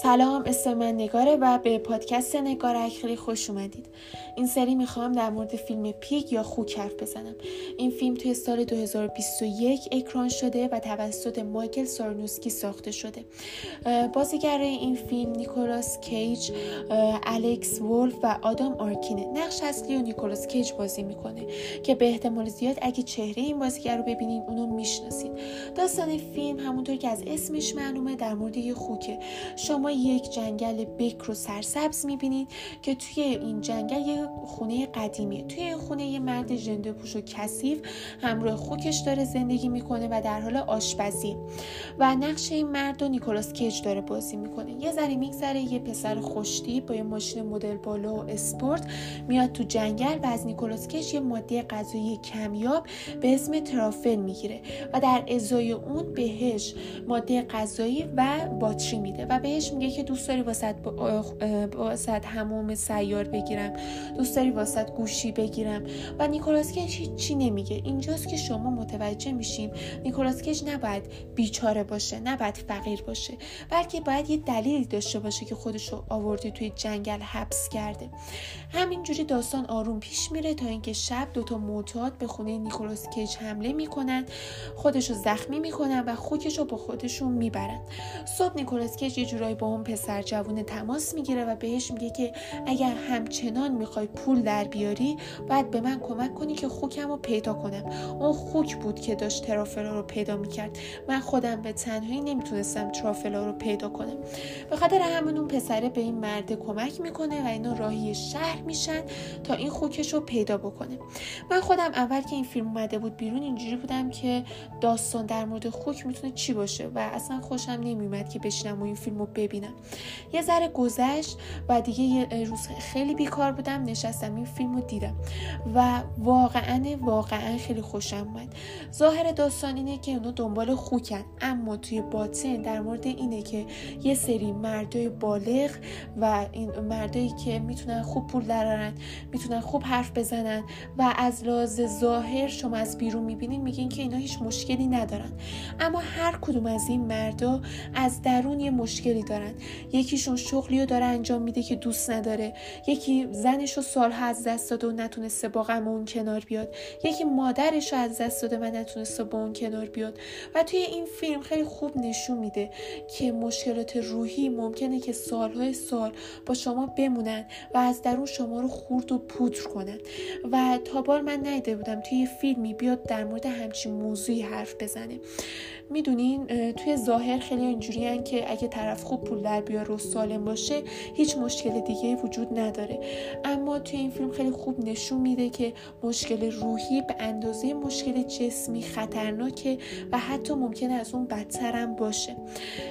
سلام اسم من نگاره و به پادکست نگارک خیلی خوش اومدید. این سری می‌خوام در مورد فیلم Pig یا خوک حرف بزنم. این فیلم توی سال 2021 اکران شده و توسط مایکل سارنوسکی ساخته شده. بازیگرای این فیلم نیکولاس کیج الکس وولف و آدام آرکینه. نقش اصلی و نیکولاس کیج بازی می‌کنه که به احتمال زیاد اگه چهره این بازیگر رو ببینین اونو می‌شناسید داستان فیلم همونطور که از اسمش معلومه در مورد یه خوکه. شما یک جنگل بکر رو سرسبز می‌بینید که توی این جنگل یه خونه قدیمیه. توی این خونه یه مرد ژنده پوش و کثیف همراه خوکش داره زندگی می‌کنه و در حال آشپزی. و نقش این مرد و نیکولاس کیج داره بازی می‌کنه. یه ذره میگذره یه پسر خوشتی با یه ماشین مدل بالا و اسپورت میاد تو جنگل و از نیکولاس کیج یه ماده غذایی کمیاب به اسم ترافل می‌گیره و در ازای اون بهش ماده غذایی و باتری میده و بهش میگه که دوست داری واسط, واسط هموم سیار بگیرم. دوست داری واسط گوشی بگیرم. و نیکولاس کیج چی نمیگه. اینجاست که شما متوجه میشین نیکولاس کیج نباید بیچاره باشه نباید فقیر باشه بلکه باید یه دلیلی داشته باشه که خودشو آورده توی جنگل حبس کرده. همینجوری داستان آروم پیش میره تا اینکه شب دوتا معتاد به خونه نیکولاس کیج حمله می‌کنن خودشو زخمی می‌کنن و خوکش رو با خودشون می‌برن. صبح نیکولاس کیج یه جورایی با اون پسر جوون تماس می‌گیره و بهش میگه که اگر همچنان می‌خوای پول در بیاری باید به من کمک کنی که خوکم رو پیدا کنم. اون خوک بود که داشت ترافلا رو پیدا می‌کرد. من خودم به تنهایی نمی‌تونستم ترافلا رو پیدا کنم. به خاطر همون اون پسره به این مرد کمک می‌کنه و اینا راهی شهر میشن تا این خوکش رو پیدا بکنه. من خودم اول که این فیلم اومده بود بیرون اینجوری بودم که داستان در مورد خوک می‌تونه چی باشه؟ و اصلا خوشم نمیومد که بشینم و این فیلم رو یه ذره گذشت و دیگه یه روز خیلی بیکار بودم نشستم این فیلم رو دیدم و واقعا واقعا خیلی خوشم اومد. ظاهر داستان اینه که اونو دنبال خوکن اما توی باطن در مورد اینه که یه سری مردای بالغ و این مردایی که می‌تونن خوب پول درارن می‌تونن خوب حرف بزنن و از لحاظ ظاهر شما از بیرون می‌بینین میگین که اینا هیچ مشکلی ندارن. اما هر کدوم از این مردا از درون یه مشکلی دارن. یکیشون شغلی رو داره انجام میده که دوست نداره. یکی زنش رو سالها از دست داده و نتونسته با غم اون کنار بیاد. یکی مادرش رو از دست داده و نتونسته با اون کنار بیاد. و توی این فیلم خیلی خوب نشون میده که مشکلات روحی ممکنه که سالهای سال با شما بمونن و از درون شما رو خورد و پودر کنن. و تا بار من نیده بودم توی یه فیلمی بیاد در مورد همچین موضوعی حرف بزنه. می‌دونین توی ظاهر خیلی اینجوری که اگه طرف خوب پول در بیاره و سالم باشه هیچ مشکل دیگه وجود نداره. اما توی این فیلم خیلی خوب نشون میده که مشکل روحی به اندازه مشکل جسمی خطرناکه و حتی ممکنه از اون بدترم باشه.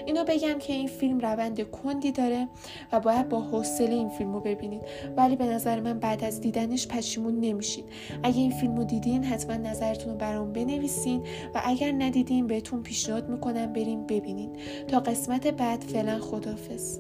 اینو بگم که این فیلم روند کندی داره و باید با حوصله این فیلم رو ببینید. ولی به نظر من بعد از دیدنش پشیمون نمیشین اگه این فیلم رو دیدین حتما نظرتون رو برام بنویسین و اگر ندیدین بهتون پیشنهاد می‌کنم بریم ببینین تا قسمت بعد فعلا خدافظ